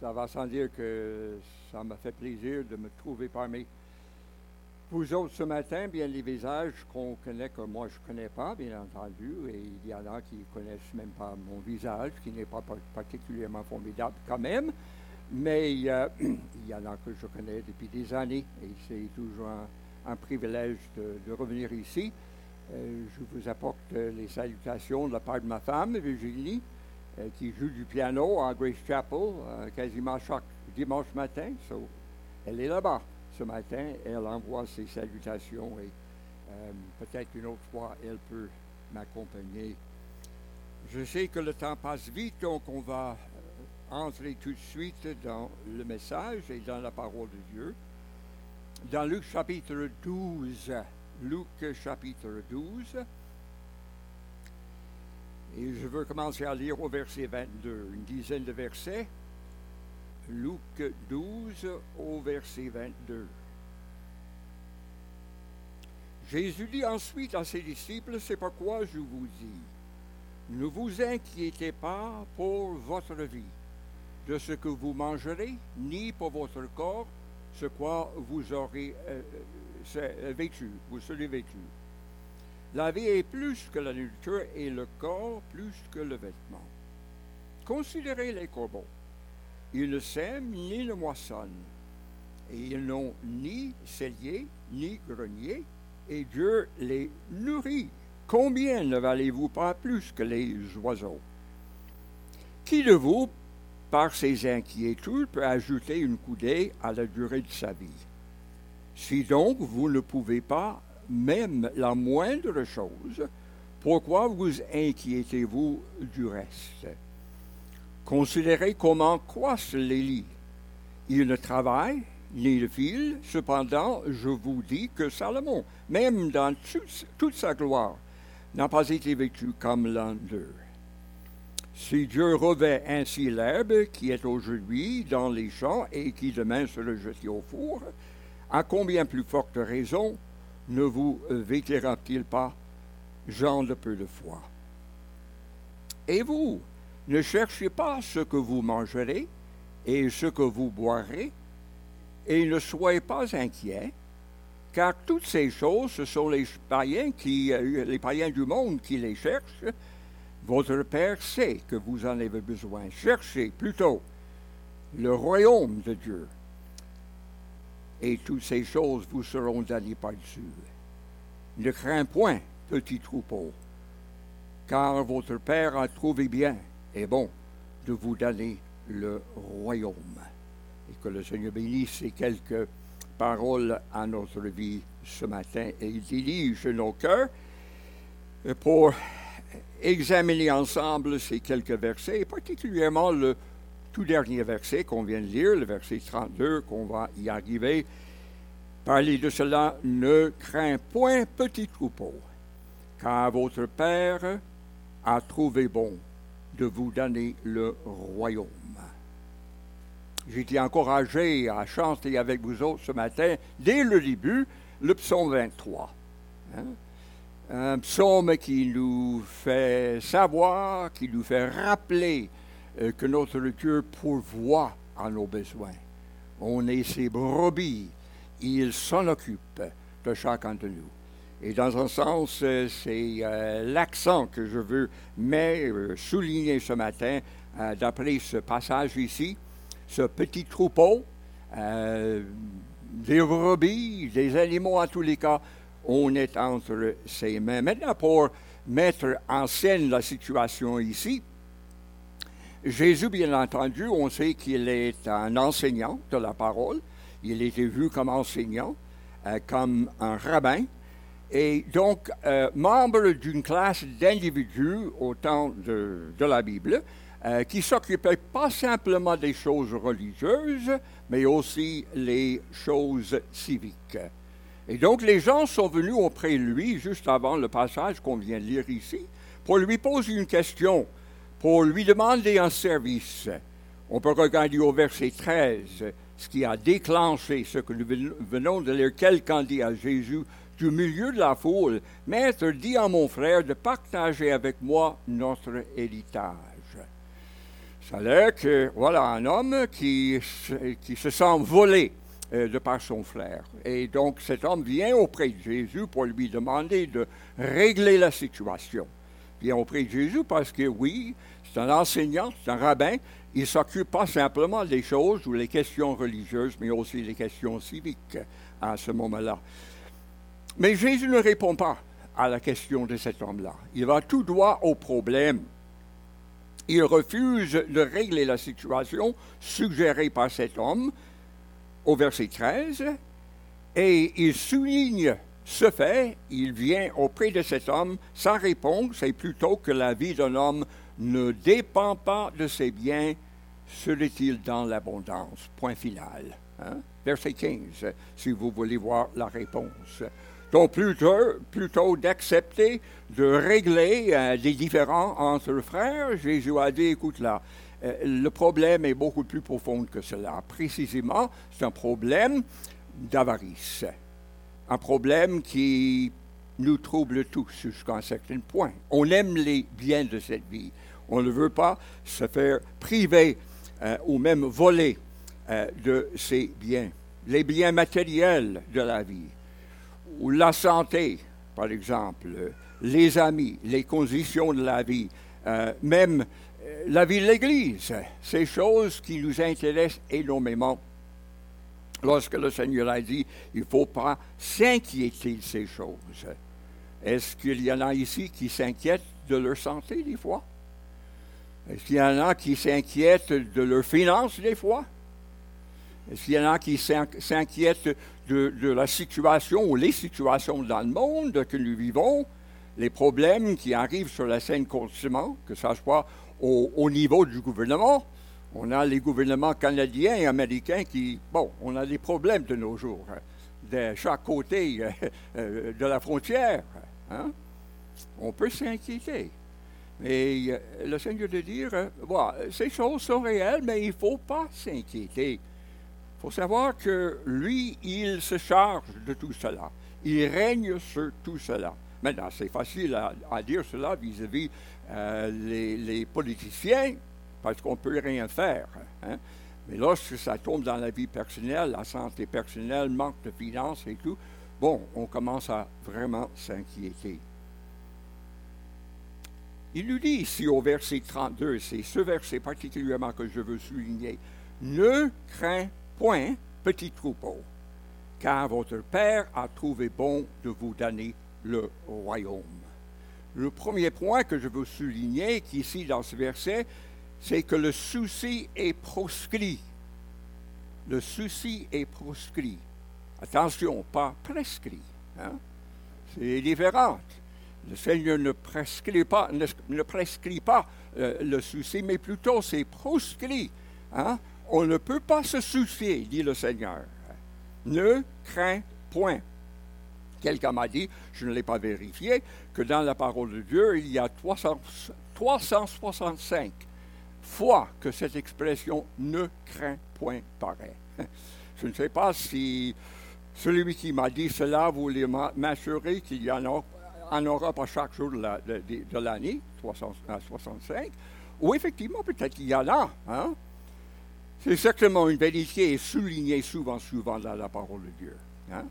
ça va sans dire que ça m'a fait plaisir de me trouver parmi vous autres ce matin. Bien, les visages qu'on connaît que moi je ne connais pas, bien entendu, et il y en a qui ne connaissent même pas mon visage, qui n'est pas particulièrement formidable quand même. Mais il y en a que je connais depuis des années, et c'est toujours un, privilège de, revenir ici. Euh, je vous apporte les salutations de la part de ma femme, Virginie. Euh, qui joue du piano à Grace Chapel euh, quasiment chaque dimanche matin. elle est là-bas ce matin. Elle envoie ses salutations et euh, peut-être une autre fois, elle peut m'accompagner. Je sais que le temps passe vite, donc on va entrer tout de suite dans le message et dans la parole de Dieu. Dans Luc chapitre 12, Luc chapitre 12, et je veux commencer à lire au verset 22, une dizaine de versets. Luc 12 au verset 22. Jésus dit ensuite à ses disciples, c'est pourquoi je vous dis, ne vous inquiétez pas pour votre vie, de ce que vous mangerez, ni pour votre corps, ce quoi vous aurez euh, euh, vêtu, vous serez vêtu. La vie est plus que la nourriture et le corps plus que le vêtement. Considérez les corbeaux. Ils ne sèment ni ne moissonnent, et ils n'ont ni cellier ni grenier, et Dieu les nourrit. Combien ne valez-vous pas plus que les oiseaux? Qui de vous, par ses inquiétudes, peut ajouter une coudée à la durée de sa vie? Si donc vous ne pouvez pas même la moindre chose, pourquoi vous inquiétez-vous du reste? Considérez comment croissent les lits. Ils ne travaillent ni ne filent, cependant, je vous dis que Salomon, même dans toute, sa gloire, n'a pas été vêtu comme l'un d'eux. Si Dieu revêt ainsi l'herbe qui est aujourd'hui dans les champs et qui demain sera jetée au four, à combien plus forte raison ne vous vêtira-t-il pas, gens de peu de foi? Et vous, ne cherchez pas ce que vous mangerez et ce que vous boirez, et ne soyez pas inquiets, car toutes ces choses, ce sont les païens, qui, euh, les païens du monde qui les cherchent. Votre Père sait que vous en avez besoin. Cherchez plutôt le royaume de Dieu et toutes ces choses vous seront données par-dessus. Ne crains point, petit troupeau, car votre Père a trouvé bien et bon de vous donner le royaume. Et que le Seigneur bénisse ces quelques paroles à notre vie ce matin et dirige nos cœurs pour examiner ensemble ces quelques versets, et particulièrement le tout dernier verset qu'on vient de lire, le verset 32, qu'on va y arriver, parler de cela, ne crains point, petit troupeau, car votre Père a trouvé bon de vous donner le royaume. J'ai été encouragé à chanter avec vous autres ce matin, dès le début, le psaume 23. Hein. Un psaume qui nous fait savoir, qui nous fait rappeler que notre Dieu pourvoit à nos besoins. On est ses brebis. Il s'en occupe de chacun de nous. Et dans un sens, euh, c'est euh, l'accent que je veux mettre, souligner ce matin d'après ce passage ici. Ce petit troupeau, des brebis, des animaux en tous les cas, on est entre ses mains. Maintenant, pour mettre en scène la situation ici, Jésus, bien entendu, on sait qu'il est un enseignant de la parole. Il était vu comme enseignant, euh, comme un rabbin, et donc euh, membre d'une classe d'individus au temps de, la Bible, euh, qui s'occupaient pas simplement des choses religieuses, mais aussi les choses civiques. Et donc les gens sont venus auprès de lui, juste avant le passage qu'on vient de lire ici, pour lui poser une question pour lui demander un service. On peut regarder au verset 13 ce qui a déclenché ce que nous venons de lire. Quelqu'un dit à Jésus du milieu de la foule, Maître, dis à mon frère de partager avec moi notre héritage. Ça l'air que, voilà, un homme qui, qui se sent volé euh, de par son frère. Et donc cet homme vient auprès de Jésus pour lui demander de régler la situation. Vient auprès de Jésus parce que oui, c'est un enseignant, c'est un rabbin, il ne s'occupe pas simplement des choses ou les questions religieuses, mais aussi des questions civiques à ce moment-là. Mais Jésus ne répond pas à la question de cet homme-là. Il va tout droit au problème. Il refuse de régler la situation suggérée par cet homme au verset 13, et il souligne ce fait, il vient auprès de cet homme sans réponse, et plutôt que la vie d'un homme ne dépend pas de ses biens, serait-il dans l'abondance? Point final. Hein? Verset 15, si vous voulez voir la réponse. Donc, plutôt, plutôt d'accepter de régler euh, des différends entre frères, Jésus a dit, écoute là, euh, le problème est beaucoup plus profond que cela. Précisément, c'est un problème d'avarice. Un problème qui nous trouble tous jusqu'à un certain point. On aime les biens de cette vie. On ne veut pas se faire priver euh, ou même voler de ces biens. Les biens matériels de la vie ou la santé, par exemple, les amis, les conditions de la vie, euh, même euh, la vie de l'Église, ces choses qui nous intéressent énormément. Lorsque le Seigneur a dit, il ne faut pas s'inquiéter de ces choses. Est-ce qu'il y en a ici qui s'inquiètent de leur santé des fois? Est-ce qu'il y en a qui s'inquiètent de leurs finances des fois? Est-ce qu'il y en a qui s'inquiètent de, la situation ou les situations dans le monde que nous vivons, les problèmes qui arrivent sur la scène continuellement, que ce soit au, niveau du gouvernement. On a les gouvernements canadiens et américains qui, bon, on a des problèmes de nos jours, hein, de chaque côté euh, euh, de la frontière. Hein. On peut s'inquiéter. Mais euh, le Seigneur de dire, voilà, ces choses sont réelles, mais il ne faut pas s'inquiéter. Il faut savoir que lui, il se charge de tout cela. Il règne sur tout cela. Maintenant, c'est facile à, dire cela vis-à-vis les, politiciens, parce qu'on ne peut rien faire. Hein. Mais lorsque ça tombe dans la vie personnelle, la santé personnelle, manque de finances et tout, bon, on commence à vraiment s'inquiéter. Il nous dit ici au verset 32, c'est ce verset particulièrement que je veux souligner, ne crains Point, petit troupeau, car votre Père a trouvé bon de vous donner le royaume. Le premier point que je veux souligner ici dans ce verset, c'est que le souci est proscrit. Le souci est proscrit. Attention, pas prescrit. Hein? C'est différent. Le Seigneur ne prescrit pas, euh, le souci, mais plutôt c'est proscrit. Hein? on ne peut pas se soucier, dit le Seigneur. Ne crains point. Quelqu'un m'a dit, je ne l'ai pas vérifié, que dans la parole de Dieu, il y a 365 fois que cette expression ne crains point paraît. Je ne sais pas si celui qui m'a dit cela voulait m'assurer qu'il y en, aura pas chaque jour de l'année, 365, ou effectivement, peut-être qu'il y en a. Hein? C'est certainement une vérité et soulignée souvent, souvent dans la parole de Dieu. Hein?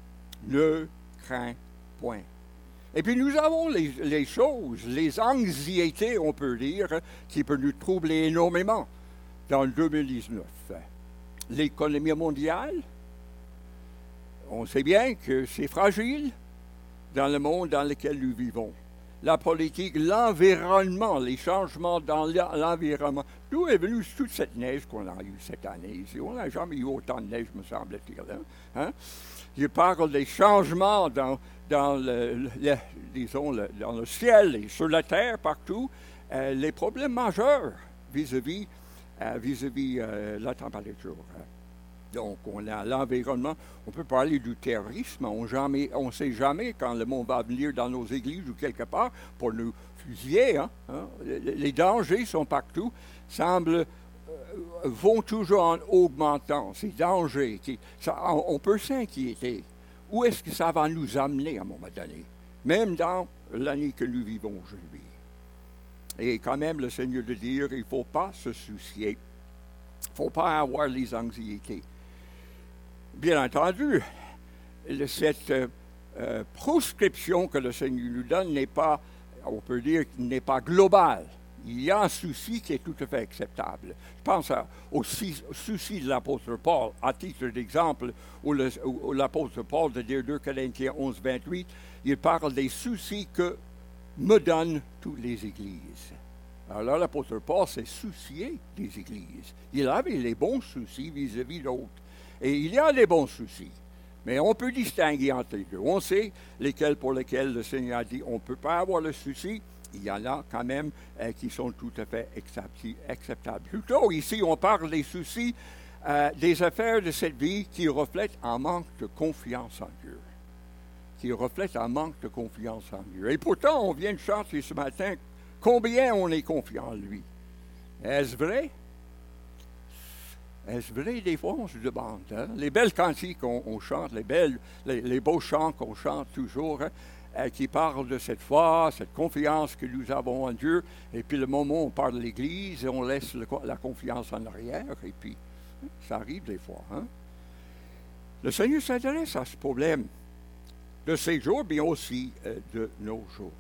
Ne crains point. Et puis nous avons les, choses, les anxiétés, on peut dire, qui peuvent nous troubler énormément dans le 2019. L'économie mondiale, on sait bien que c'est fragile dans le monde dans lequel nous vivons la politique, l'environnement, les changements dans l'environnement. D'où est venue toute cette neige qu'on a eue cette année ici? On n'a jamais eu autant de neige, me semble-t-il. Hein? hein? Je parle des changements dans, dans le, disons, dans le ciel et sur la terre, partout. Euh, les problèmes majeurs vis-à-vis euh, vis-à-vis euh, la température. Donc, on a l'environnement. On peut parler du terrorisme. On ne sait jamais quand le monde va venir dans nos églises ou quelque part pour nous fusiller. Hein, hein. Les, dangers sont partout, semblent euh, vont toujours en augmentant. Ces dangers, on, peut s'inquiéter. Où est-ce que ça va nous amener à un moment donné, même dans l'année que nous vivons aujourd'hui? Et quand même, le Seigneur de dire, il ne faut pas se soucier. Il ne faut pas avoir les anxiétés. Bien entendu, cette euh, proscription que le Seigneur nous donne n'est pas, on peut dire, n'est pas globale. Il y a un souci qui est tout à fait acceptable. Je pense au souci de l'apôtre Paul, à titre d'exemple, où l'apôtre Paul, de dire 2 Corinthiens 11, 28, il parle des soucis que me donnent toutes les églises. Alors l'apôtre Paul s'est soucié des églises. Il avait les bons soucis vis-à-vis d'autres. Et il y a les bons soucis. Mais on peut distinguer entre les deux. On sait lesquels pour lesquels le Seigneur dit on ne peut pas avoir le souci. Il y en a quand même euh, qui sont tout à fait acceptables. Plutôt, ici, on parle des soucis, euh, des affaires de cette vie qui reflètent un manque de confiance en Dieu. Qui reflètent un manque de confiance en Dieu. Et pourtant, on vient de chanter ce matin combien on est confiant en lui. Est-ce vrai? Est-ce vrai? Des fois, on se demande. Hein? Les belles cantiques qu'on chante, les, belles, les, beaux chants qu'on chante toujours, hein, euh, qui parlent de cette foi, cette confiance que nous avons en Dieu, et puis le moment où on parle de l'Église, on laisse la confiance en arrière, et puis hein, ça arrive des fois. Le Seigneur s'intéresse à ce problème de ces jours, mais aussi euh, de nos jours.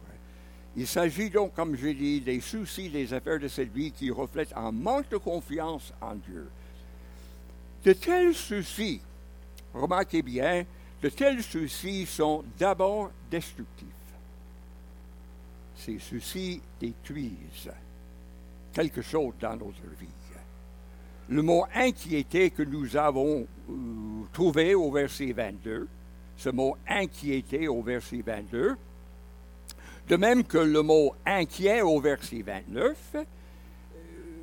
Il s'agit donc, comme je dit, des soucis, des affaires de cette vie qui reflètent un manque de confiance en Dieu. De tels soucis, remarquez bien, de tels soucis sont d'abord destructifs. Ces soucis détruisent quelque chose dans notre vie. Le mot inquiété que nous avons euh, trouvé au verset 22, ce mot inquiété au verset 22, de même que le mot inquiet au verset 29 euh,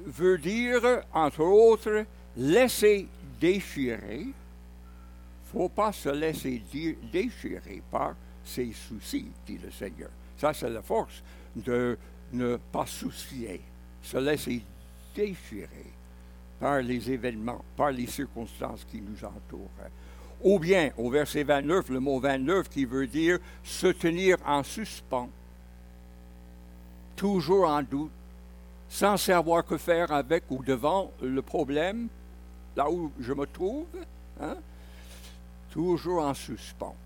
veut dire, entre autres, laisser ne faut pas se laisser déchirer par ses soucis, dit le Seigneur. Ça, c'est la force de ne pas soucier, se laisser déchirer par les événements, par les circonstances qui nous entourent. Ou bien, au verset 29, le mot 29 qui veut dire se tenir en suspens, toujours en doute, sans savoir que faire avec ou devant le problème, là où je me trouve, hein, toujours en suspens.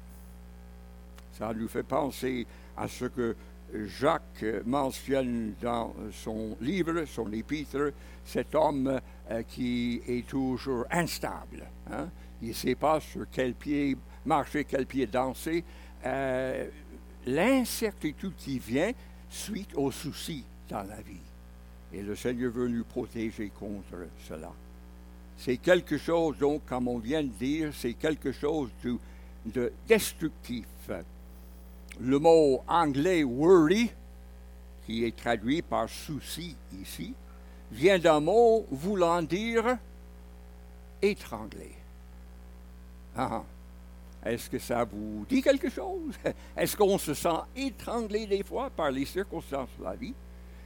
Ça nous fait penser à ce que Jacques mentionne dans son livre, son épître, cet homme euh, qui est toujours instable. Hein. Il ne sait pas sur quel pied marcher, quel pied danser. Euh, l'incertitude qui vient suite aux soucis dans la vie. Et le Seigneur veut nous protéger contre cela. C'est quelque chose, donc, comme on vient de dire, c'est quelque chose de, destructif. Le mot anglais worry, qui est traduit par souci ici, vient d'un mot voulant dire étrangler. Ah, ah. Est-ce que ça vous dit quelque chose? Est-ce qu'on se sent étranglé des fois par les circonstances de la vie?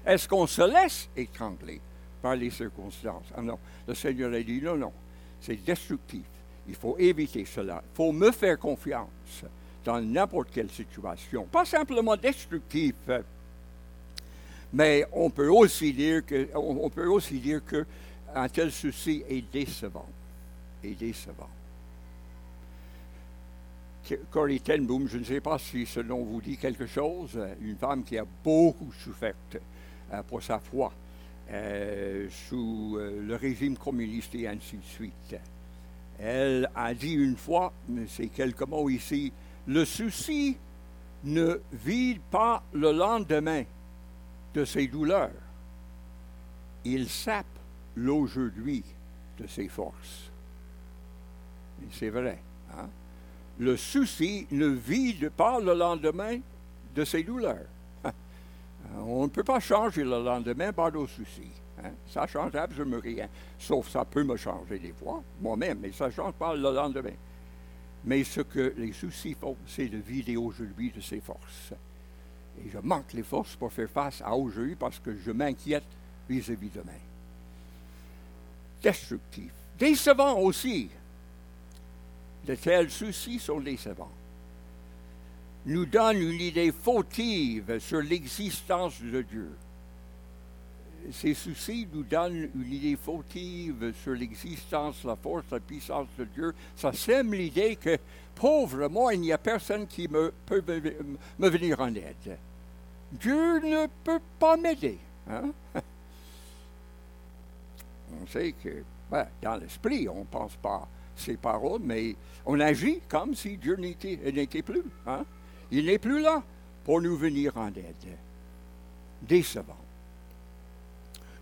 Est-ce qu'on se laisse étrangler? Par les circonstances. Non, le Seigneur a dit non, non, c'est destructif. Il faut éviter cela. Il faut me faire confiance dans n'importe quelle situation. Pas simplement destructif, mais on peut aussi dire que, on peut aussi dire que un tel souci est décevant. Est décevant. Boom, je ne sais pas si ce nom vous dit quelque chose, une femme qui a beaucoup souffert euh, pour sa foi. Euh, sous euh, le régime communiste et ainsi de suite. Elle a dit une fois, mais c'est quelques mots ici, le souci ne vide pas le lendemain de ses douleurs. Il sape l'aujourd'hui de ses forces. c'est vrai. Hein? Le souci ne vide pas le lendemain de ses douleurs. Euh, on ne peut pas changer le lendemain par nos soucis. Hein. Ça ne change absolument rien. Sauf ça peut me changer des fois, moi-même, mais ça ne change pas le lendemain. Mais ce que les soucis font, c'est de vider aujourd'hui de ses forces. Et je manque les forces pour faire face à aujourd'hui parce que je m'inquiète vis-à-vis demain. Destructif. Décevant aussi. De tels soucis sont décevants nous donne une idée fautive sur l'existence de Dieu. ces soucis nous donnent une idée fautive sur l'existence, la force, la puissance de Dieu. Ça sème l'idée que, pauvre moi, il n'y a personne qui me, peut me, venir en aide. Dieu ne peut pas m'aider. Hein? On sait que, ben, dans l'esprit, on ne pense pas ces paroles, mais on agit comme si Dieu n'était plus. Hein? Il n'est plus là pour nous venir en aide. Décevant.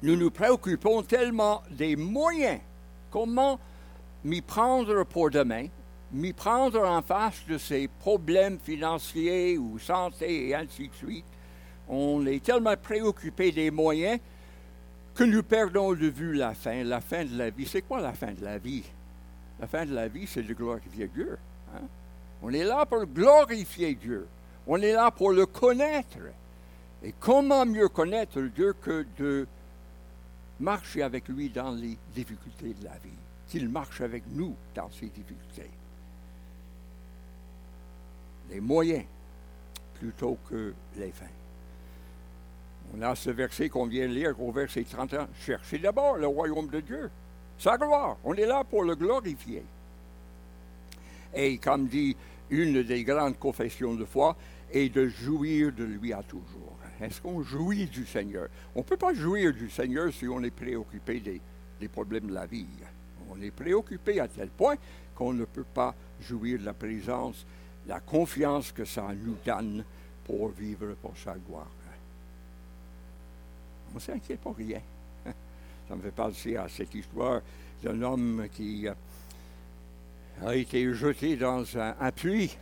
Nous nous préoccupons tellement des moyens. Comment m'y prendre pour demain, m'y prendre en face de ces problèmes financiers ou santé et ainsi de suite. On est tellement préoccupé des moyens que nous perdons de vue la fin, la fin de la vie. C'est quoi la fin de la vie? La fin de la vie, c'est de glorifier Dieu. On est là pour glorifier Dieu. On est là pour le connaître. Et comment mieux connaître Dieu que de marcher avec lui dans les difficultés de la vie, qu'il marche avec nous dans ces difficultés. Les moyens plutôt que les fins. On a ce verset qu'on vient de lire au verset 31. Cherchez d'abord le royaume de Dieu, sa gloire. On est là pour le glorifier. Et comme dit une des grandes confessions de foi, et de jouir de lui à toujours. Est-ce qu'on jouit du Seigneur? On ne peut pas jouir du Seigneur si on est préoccupé des, des, problèmes de la vie. On est préoccupé à tel point qu'on ne peut pas jouir de la présence, la confiance que ça nous donne pour vivre pour sa gloire. On ne s'inquiète pas rien. Ça me fait penser à cette histoire d'un homme qui a été jeté dans un, puits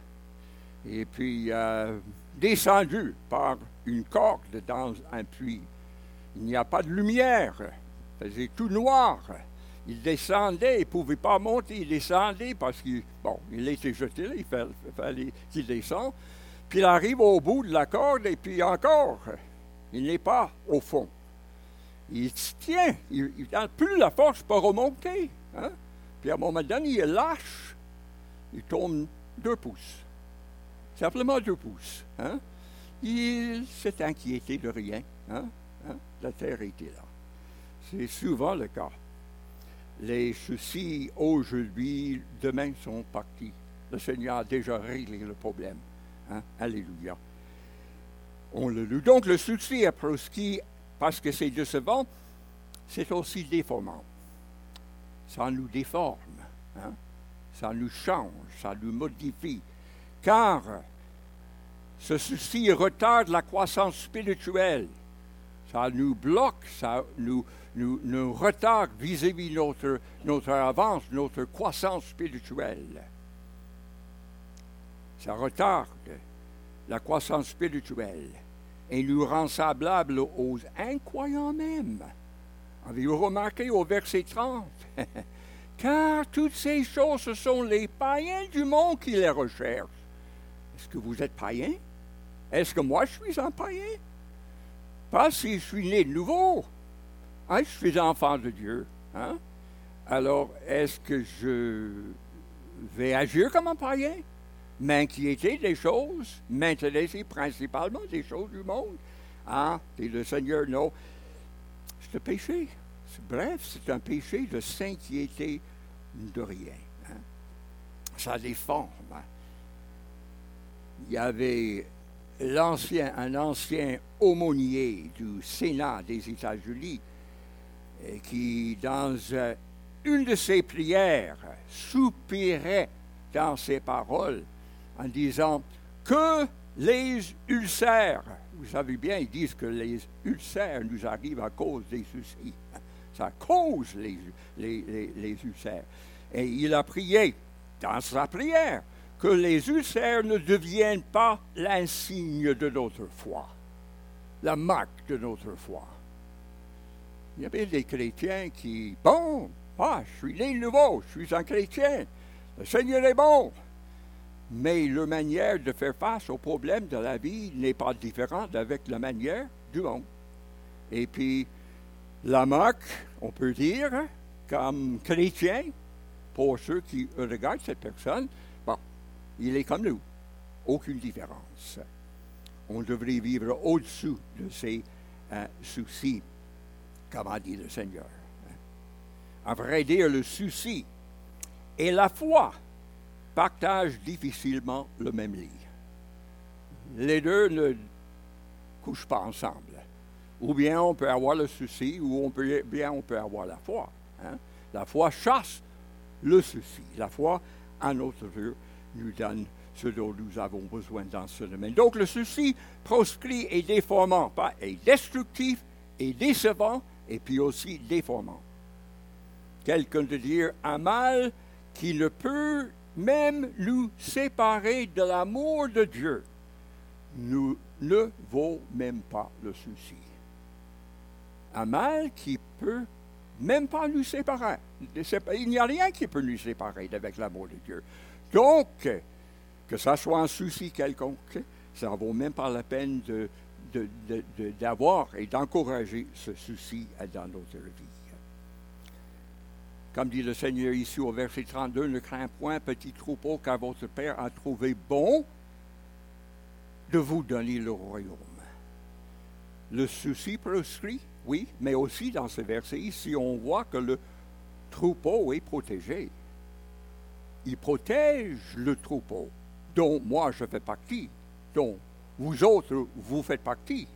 et puis euh, descendu par une corde dans un puits. Il n'y a pas de lumière, c'est tout noir. Il descendait, il ne pouvait pas monter, il descendait parce qu'il bon, il était jeté là, il fallait qu'il descende. Puis il arrive au bout de la corde et puis encore, il n'est pas au fond. Il tient, il n'a plus la force pour remonter. Hein. Puis à un moment donné, il lâche, il tombe deux pouces. Simplement deux pouces. Hein? Il s'est inquiété de rien. Hein? Hein? La terre était là. C'est souvent le cas. Les soucis aujourd'hui, demain sont partis. Le Seigneur a déjà réglé le problème. Alléluia. On le loue. Donc le souci à proscrit, parce que c'est décevant, c'est aussi déformant. Ça nous déforme. Ça nous change, ça nous modifie. Car ce souci retarde la croissance spirituelle. Ça nous bloque, ça nous, nous, retarde vis-à-vis notre, notre avance, notre croissance spirituelle. Ça retarde la croissance spirituelle et nous rend semblables aux incroyants même. Avez-vous remarqué au verset 30? Car toutes ces choses, ce sont les païens du monde qui les recherchent. Est-ce que vous êtes païen? Est-ce que moi je suis un païen? Pas si je suis né de nouveau. Hein, je suis enfant de Dieu. Hein? Alors, est-ce que je vais agir comme un païen? M'inquiéter des choses, m'intéresser principalement des choses du monde? Ah, Et le Seigneur, non. C'est un péché. Bref, c'est un péché de s'inquiéter de rien. Hein? Ça déforme. Hein? il y avait un ancien aumônier du Sénat des États-Unis qui, dans une de ses prières, soupirait dans ses paroles en disant que les ulcères, vous savez bien, ils disent que les ulcères nous arrivent à cause des soucis. Ça cause les, les, les ulcères. Et il a prié dans sa prière que les ulcères ne deviennent pas l'insigne de notre foi, la marque de notre foi. Il y avait des chrétiens qui, bon, ah, je suis né nouveau, je suis un chrétien, le Seigneur est bon. Mais leur manière de faire face aux problèmes de la vie n'est pas différente avec la manière du monde. Et puis, la marque, on peut dire, comme chrétien, pour ceux qui regardent cette personne, il est comme nous. Aucune différence. On devrait vivre au-dessous de ces euh, soucis. comme dit le Seigneur. À vrai dire, le souci et la foi partagent difficilement le même lit. Les deux ne couchent pas ensemble. Ou bien on peut avoir le souci, ou on peut, bien on peut avoir la foi. Hein. La foi chasse le souci. La foi, à notre tour, nous donne ce dont nous avons besoin dans ce domaine. Donc le souci proscrit et déformant, pas et destructif et décevant, et puis aussi déformant. Quelqu'un de dire un mal qui ne peut même nous séparer de l'amour de Dieu, nous ne vaut même pas le souci. Un mal qui peut même pas nous séparer. Il n'y a rien qui peut nous séparer avec l'amour de Dieu. Donc, que ça soit un souci quelconque, ça ne vaut même pas la peine d'avoir et d'encourager ce souci dans notre vie. Comme dit le Seigneur ici au verset 32, ne crains point, petit troupeau, car votre Père a trouvé bon de vous donner le royaume. Le souci proscrit, oui, mais aussi dans ce verset ici, on voit que le troupeau est protégé. Il protège le troupeau, dont moi je fais partie, dont vous autres, vous faites partie.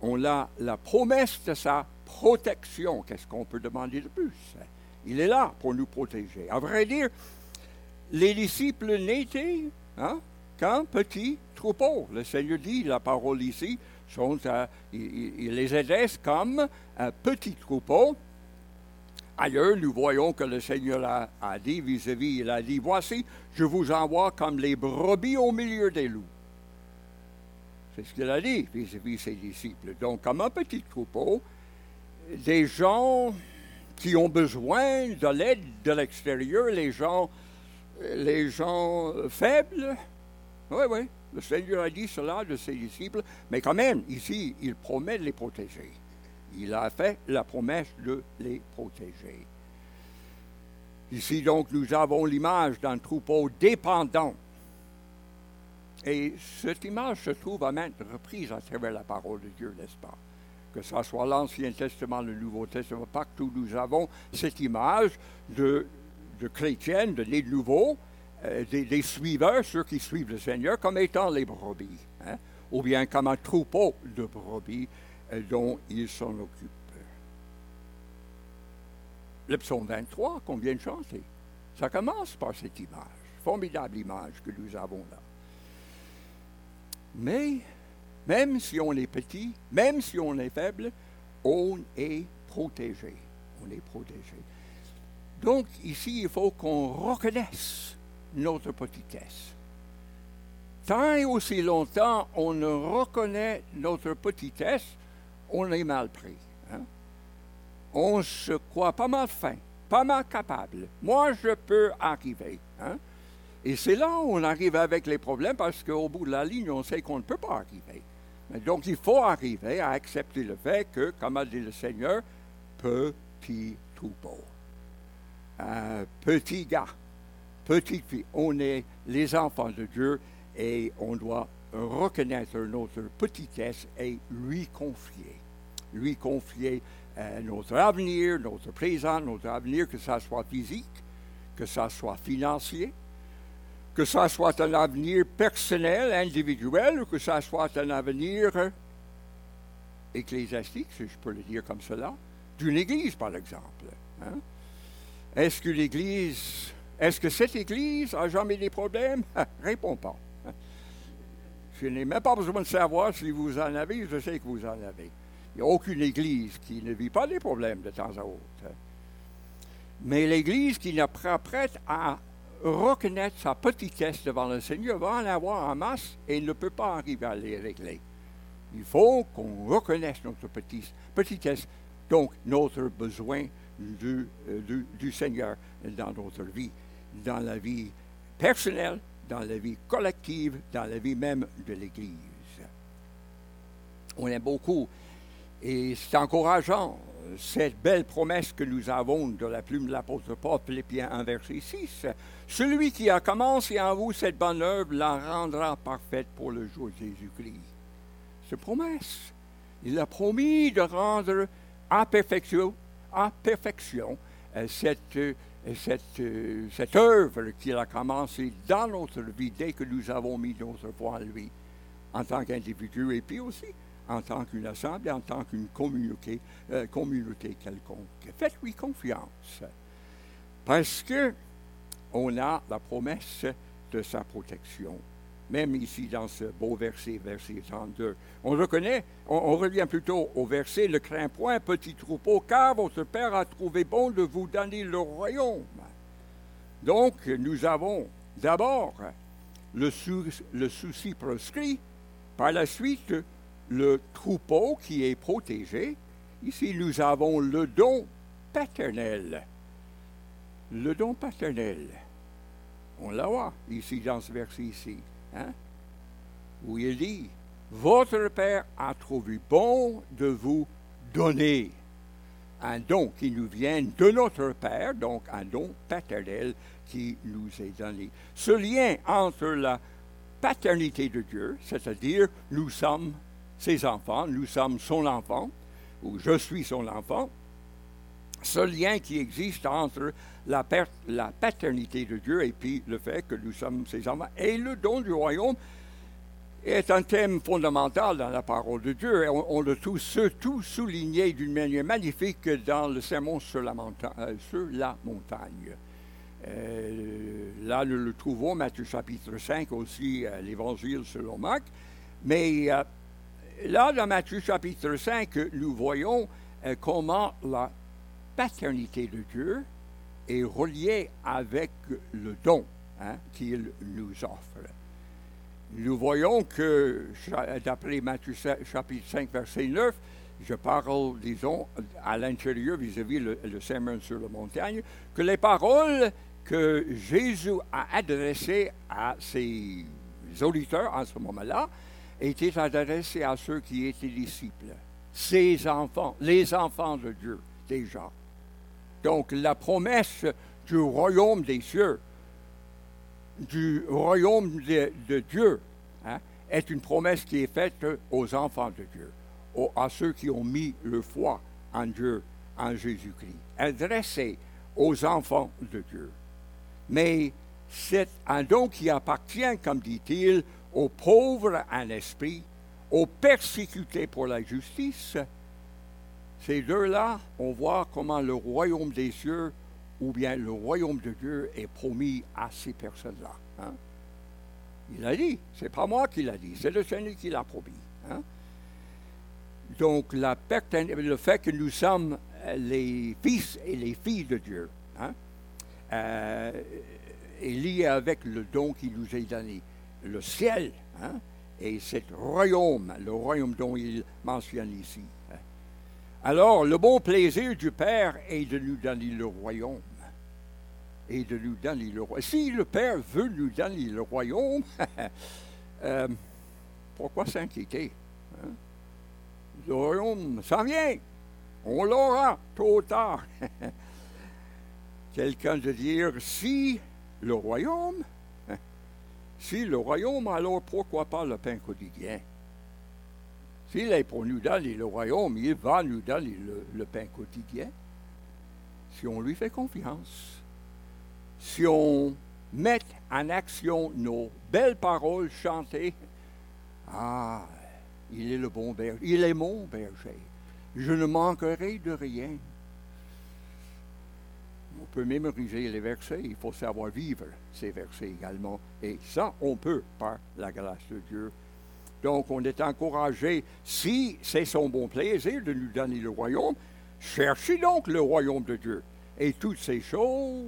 On a la promesse de sa protection. Qu'est-ce qu'on peut demander de plus? Il est là pour nous protéger. À vrai dire, les disciples n'étaient hein, qu'un petit troupeau. Le Seigneur dit, la parole ici, sont, les adresse comme un petit troupeau. Ailleurs, nous voyons que le Seigneur a, dit vis-à-vis, il a dit, voici, je vous envoie comme les brebis au milieu des loups. C'est ce qu'il a dit vis-à-vis -vis ses disciples. Donc, comme un petit troupeau, des gens qui ont besoin de l'aide de l'extérieur, les gens, les gens faibles. Oui, oui, le Seigneur a dit cela de ses disciples, mais quand même, ici, il promet de les protéger. Il a fait la promesse de les protéger. Ici, donc, nous avons l'image d'un troupeau dépendant. Et cette image se trouve à maintes reprises à travers la parole de Dieu, n'est-ce pas? que ce soit l'Ancien Testament, le Nouveau Testament, partout nous avons cette image de, de nés de nouveau, euh, des, suiveurs, ceux qui suivent le Seigneur, comme étant les brebis, hein, ou bien comme un troupeau de brebis euh, dont ils s'en occupent. Le psaume 23 qu'on vient de chanter, ça commence par cette image, formidable image que nous avons là. Mais même si on est petit, même si on est faible, on est protégé. On est protégé. Donc, ici, il faut qu'on reconnaisse notre petitesse. Tant et aussi longtemps on ne reconnaît notre petitesse, on est mal pris. Hein. On se croit pas mal fin, pas mal capable. Moi, je peux arriver. Hein. Et c'est là où on arrive avec les problèmes parce qu'au bout de la ligne, on sait qu'on ne peut pas arriver. Donc, il faut arriver à accepter le fait que, comme a dit le Seigneur, petit troupeau. Petit gars, petite fille, on est les enfants de Dieu et on doit reconnaître notre petitesse et lui confier. Lui confier euh, notre avenir, notre présent, notre avenir, que ça soit physique, que ça soit financier, que ça soit un avenir personnel, individuel, ou que ça soit un avenir ecclésiastique, si je peux le dire comme cela, d'une église, par exemple. Hein. Est-ce que l'église, est-ce que cette église a jamais des problèmes? Réponds pas. Je n'ai même pas besoin de savoir si vous en avez, je sais que vous en avez. Il n'y a aucune église qui ne vit pas des problèmes de temps à autre. Mais l'église qui n'est pas prête à reconnaître sa petitesse devant le Seigneur va en avoir en masse et ne peut pas arriver à les régler. Il faut qu'on reconnaisse notre petitesse, donc notre besoin du, euh, Seigneur dans notre vie, dans la vie personnelle, dans la vie collective, dans la vie même de l'Église. On aime beaucoup et c'est encourageant cette belle promesse que nous avons de la plume de l'apôtre Paul, Philippiens 1, verset 6. Celui qui a commencé en vous cette bonne œuvre la rendra parfaite pour le jour de Jésus-Christ. C'est promesse. Il a promis de rendre à perfection, à perfection cette, cette, cette œuvre qu'il a commencée dans notre vie dès que nous avons mis notre foi en lui, en tant qu'individu et puis aussi en tant qu'une assemblée, en tant qu'une communauté, communauté quelconque. Faites-lui confiance. Parce que on a la promesse de sa protection. Même ici dans ce beau verset, verset 32. On reconnaît, on, revient plutôt au verset, ne crains point, petit troupeau, car votre Père a trouvé bon de vous donner le royaume. Donc, nous avons d'abord le, souci proscrit, par la suite, le troupeau qui est protégé. Ici, nous avons le don paternel. Le don paternel. On l'a voit ici dans ce verset ici, hein, où il dit, Votre Père a trouvé bon de vous donner un don qui nous vient de notre Père, donc un don paternel qui nous est donné. Ce lien entre la paternité de Dieu, c'est-à-dire nous sommes ses enfants, nous sommes son enfant, ou je suis son enfant, ce lien qui existe entre la, la, paternité de Dieu et puis le fait que nous sommes ses enfants et le don du royaume est un thème fondamental dans la parole de Dieu. Et on, le trouve surtout souligné d'une manière magnifique dans le sermon sur la, montagne. Euh, montagne. Euh, là, nous le trouvons, Matthieu chapitre 5 aussi, euh, l'Évangile selon Marc. Mais là, dans Matthieu chapitre 5, nous voyons comment la paternité de Dieu est reliée avec le don hein, qu'il nous offre. Nous voyons que, d'après Matthieu chapitre 5, verset 9, je parle, disons, à l'intérieur vis-à-vis le, le sermon sur la montagne, que les paroles que Jésus a adressées à ses auditeurs en ce moment-là étaient adressées à ceux qui étaient disciples, ses enfants, les enfants de Dieu déjà. Donc la promesse du royaume des cieux, du royaume de, Dieu, hein, est une promesse qui est faite aux enfants de Dieu, à ceux qui ont mis le foi en Dieu, en Jésus-Christ, adressée aux enfants de Dieu. Mais c'est un don qui appartient, comme dit-il, aux pauvres en esprit, aux persécutés pour la justice, ces deux-là, on voit comment le royaume des cieux ou bien le royaume de Dieu est promis à ces personnes-là. Hein. Il a dit, c'est pas moi qui l'a dit, c'est le Seigneur qui l'a promis. Hein. Donc, le fait que nous sommes les fils et les filles de Dieu hein, euh, est lié avec le don qui nous est donné. Le ciel et ce royaume, le royaume dont il mentionne ici. Alors, le bon plaisir du Père est de nous donner le royaume. Et de nous donner le royaume. Si le Père veut nous donner le royaume, euh, pourquoi s'inquiéter? Hein? Le royaume s'en vient. On l'aura tôt ou tard. Quelqu'un de dire, si le royaume, si le royaume, alors pourquoi pas le pain quotidien? S'il est pour nous donner le royaume, il va nous donner le, pain quotidien. Si on lui fait confiance, si on met en action nos belles paroles chantées, ah, il est le bon berger, il est mon berger. Je ne manquerai de rien. On peut mémoriser les versets, il faut savoir vivre ces versets également. Et ça, on peut par la grâce de Dieu donc, on est encouragé, si c'est son bon plaisir de nous donner le royaume, cherchez donc le royaume de Dieu. Et toutes ces choses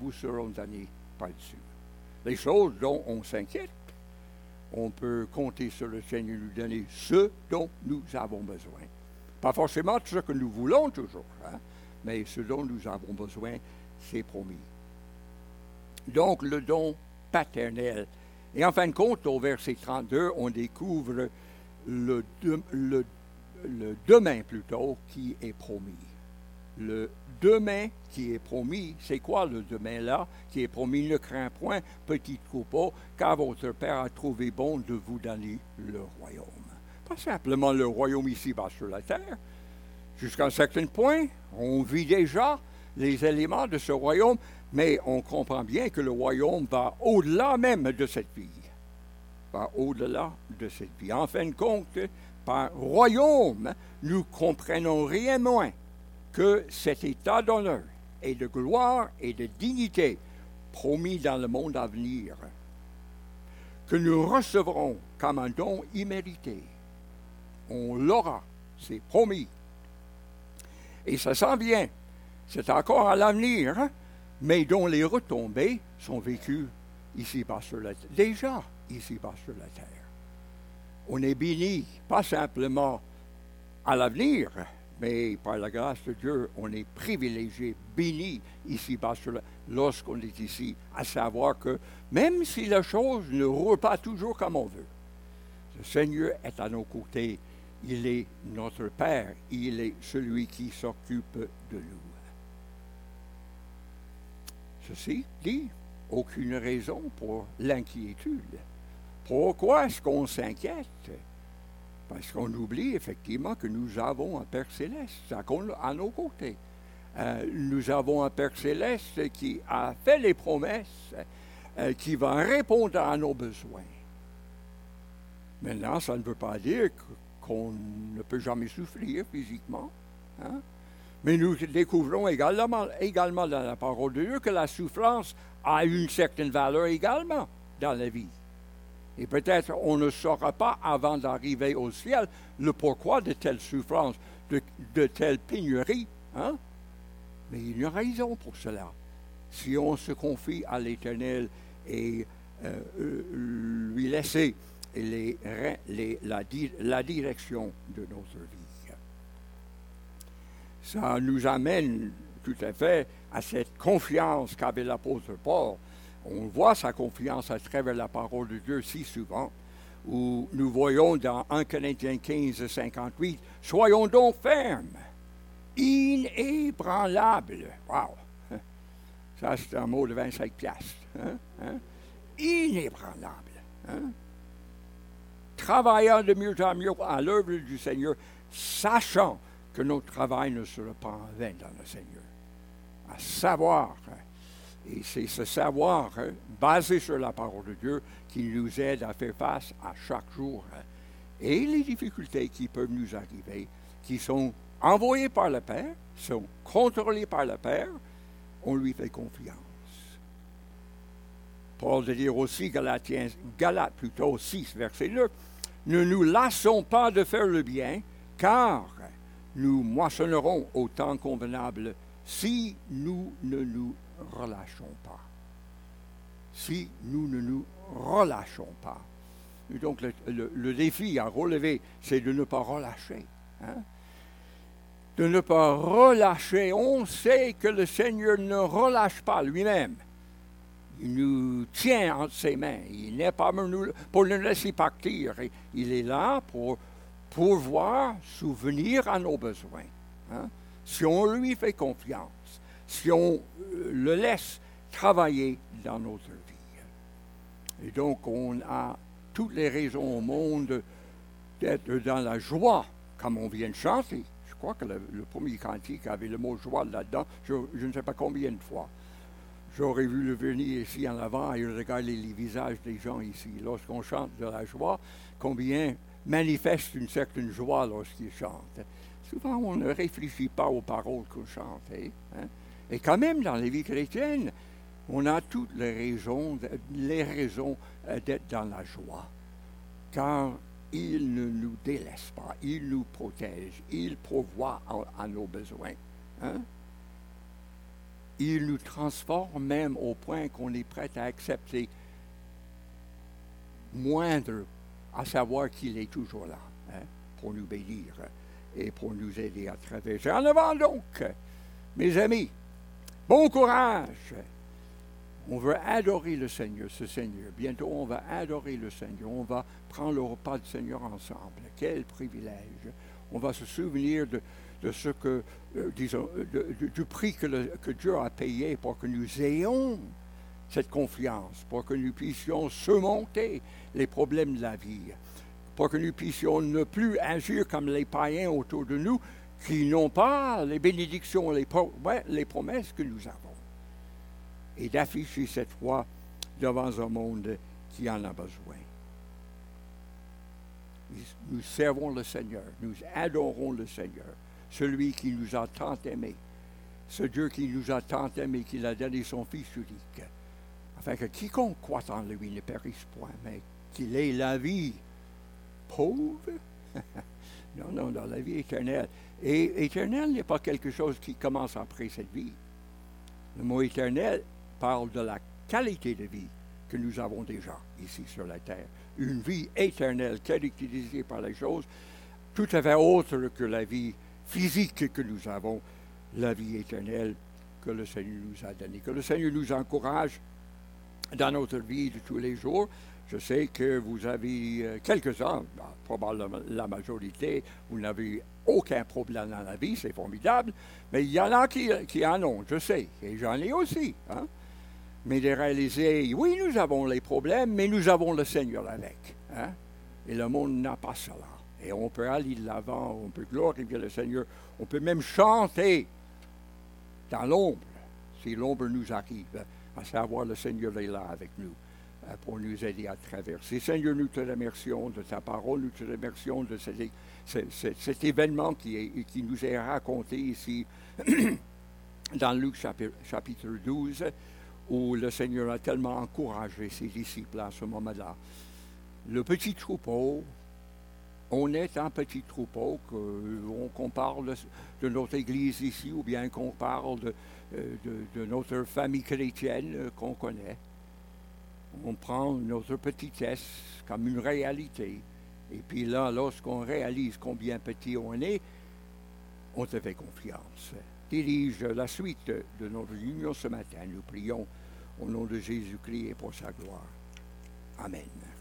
vous seront données par-dessus. Les choses dont on s'inquiète, on peut compter sur le Seigneur nous donner ce dont nous avons besoin. Pas forcément ce que nous voulons toujours, hein, mais ce dont nous avons besoin, c'est promis. Donc, le don paternel et en fin de compte, au verset 32, on découvre le, demain plutôt qui est promis. Le demain qui est promis, c'est quoi le demain là qui est promis? Ne crains point, petit troupeau, car votre Père a trouvé bon de vous donner le royaume. Pas simplement le royaume ici-bas sur la terre, Jusqu'à un certain point, on vit déjà les éléments de ce royaume, mais on comprend bien que le royaume va au-delà même de cette vie. Va au-delà de cette vie. En fin de compte, par royaume, nous comprenons rien moins que cet état d'honneur et de gloire et de dignité promis dans le monde à venir, que nous recevrons comme un don immérité. On l'aura, c'est promis. Et ça s'en vient. C'est encore à l'avenir, hein, mais dont les retombées sont vécues ici-bas sur la terre. Déjà ici-bas sur la terre. On est béni, pas simplement à l'avenir, mais par la grâce de Dieu, on est privilégié, béni ici-bas lorsqu'on est ici, à savoir que même si la chose ne roule pas toujours comme on veut, le Seigneur est à nos côtés. Il est notre Père. Il est celui qui s'occupe de nous. Ceci dit, aucune raison pour l'inquiétude. Pourquoi est-ce qu'on s'inquiète? Parce qu'on oublie effectivement que nous avons un Père céleste à nos côtés. Euh, nous avons un Père céleste qui a fait les promesses, euh, qui va répondre à nos besoins. Maintenant, ça ne veut pas dire qu'on ne peut jamais souffrir physiquement. Hein? Mais nous découvrons également, également dans la parole de Dieu que la souffrance a une certaine valeur également dans la vie. Et peut-être on ne saura pas avant d'arriver au ciel le pourquoi de telle souffrance, de, de telle pénurie. Hein? Mais il y a raison pour cela. Si on se confie à l'Éternel et euh, euh, lui laisser la direction de notre vie. Ça nous amène tout à fait à cette confiance qu'avait l'apôtre Paul on voit sa confiance à travers la parole de Dieu si souvent, où nous voyons dans 1 Corinthiens 15, 58, Soyons donc fermes, inébranlables. Wow! Ça, c'est un mot de 25 piastres. Hein? Hein? Inébranlables. Hein? Travaillant de mieux en mieux à l'œuvre du Seigneur, sachant que notre travail ne sera pas en vain dans le Seigneur. À savoir et c'est ce savoir hein, basé sur la parole de Dieu qui nous aide à faire face à chaque jour. Hein. et les difficultés qui peuvent nous arriver, qui sont envoyées par le Père, sont contrôlées par le Père, on lui fait confiance. Paul de dire aussi, Galatiens, Galates plutôt 6, verset 9, ne nous lassons pas de faire le bien, car nous moissonnerons au temps convenable si nous ne nous relâchons pas. Si nous ne nous relâchons pas. donc le, défi à relever, c'est de ne pas relâcher. Hein. De ne pas relâcher. On sait que le Seigneur ne relâche pas lui-même. Il nous tient entre ses mains. Il n'est pas pour nous laisser partir. Il est là pour pouvoir souvenir à nos besoins. Hein. Si on lui fait confiance si on euh, le laisse travailler dans notre vie. Et donc, on a toutes les raisons au monde d'être dans la joie, comme on vient de chanter. Je crois que le, premier cantique avait le mot joie là-dedans, je, ne sais pas combien de fois. J'aurais vu le venir ici en avant et regarder les visages des gens ici. Lorsqu'on chante de la joie, combien manifeste une certaine joie lorsqu'ils chantent. Souvent, on ne réfléchit pas aux paroles qu'on chante. Hein? Et quand même, dans la vie chrétienne, on a toutes les raisons, les raisons euh, d'être dans la joie. Car il ne nous délaisse pas, il nous protège, il pourvoit à, nos besoins. Hein? Il nous transforme même au point qu'on est prêt à accepter moindre, à savoir qu'il est toujours là hein, pour nous bénir et pour nous aider à traverser. En avant donc, mes amis, Bon courage! On veut adorer le Seigneur, ce Seigneur. Bientôt, on va adorer le Seigneur. On va prendre le repas du Seigneur ensemble. Quel privilège! On va se souvenir de, ce que, euh, disons, du prix que Dieu a payé pour que nous ayons cette confiance, pour que nous puissions surmonter les problèmes de la vie, pour que nous puissions ne plus agir comme les païens autour de nous, qui n'ont pas les bénédictions, les, promesses que nous avons. Et d'afficher cette foi devant un monde qui en a besoin. Nous servons le Seigneur, nous adorons le Seigneur, celui qui nous a tant aimés, ce Dieu qui nous a tant aimés, qu'il a donné son Fils unique, afin que quiconque croit en lui ne périsse point, mais qu'il ait la vie pauvre. non, non, dans la vie éternelle. Et éternel n'est pas quelque chose qui commence après cette vie. Le mot éternel parle de la qualité de vie que nous avons déjà ici sur la terre. Une vie éternelle caractérisée par les choses tout à fait autres que la vie physique que nous avons, la vie éternelle que le Seigneur nous a donnée. Que le Seigneur nous encourage dans notre vie de tous les jours. Je sais que vous avez euh, quelques-uns, bah, probablement la majorité, vous n'avez aucun problème dans la vie, c'est formidable, mais il y en a qui, en ont, je sais, et j'en ai aussi. Hein? mais de réaliser, oui, nous avons les problèmes, mais nous avons le Seigneur avec. Hein? Et le monde n'a pas cela. Et on peut aller de l'avant, on peut glorifier le Seigneur, on peut même chanter dans l'ombre, si l'ombre nous arrive, à savoir le Seigneur est là avec nous euh, pour nous aider à traverser. Seigneur, nous te remercions de ta parole, nous te remercions de cet, événement qui, nous est raconté ici dans Luc chapitre 12 où le Seigneur a tellement encouragé ses disciples à ce moment-là. Le petit troupeau, on est un petit troupeau, qu'on parle de, notre Église ici ou bien qu'on parle de, euh, de, notre famille chrétienne qu'on connaît. On prend notre petitesse comme une réalité. Et puis là, lorsqu'on réalise combien petit on est, on te fait confiance dirige la suite de notre union ce matin. Nous prions au nom de Jésus-Christ et pour sa gloire. Amen.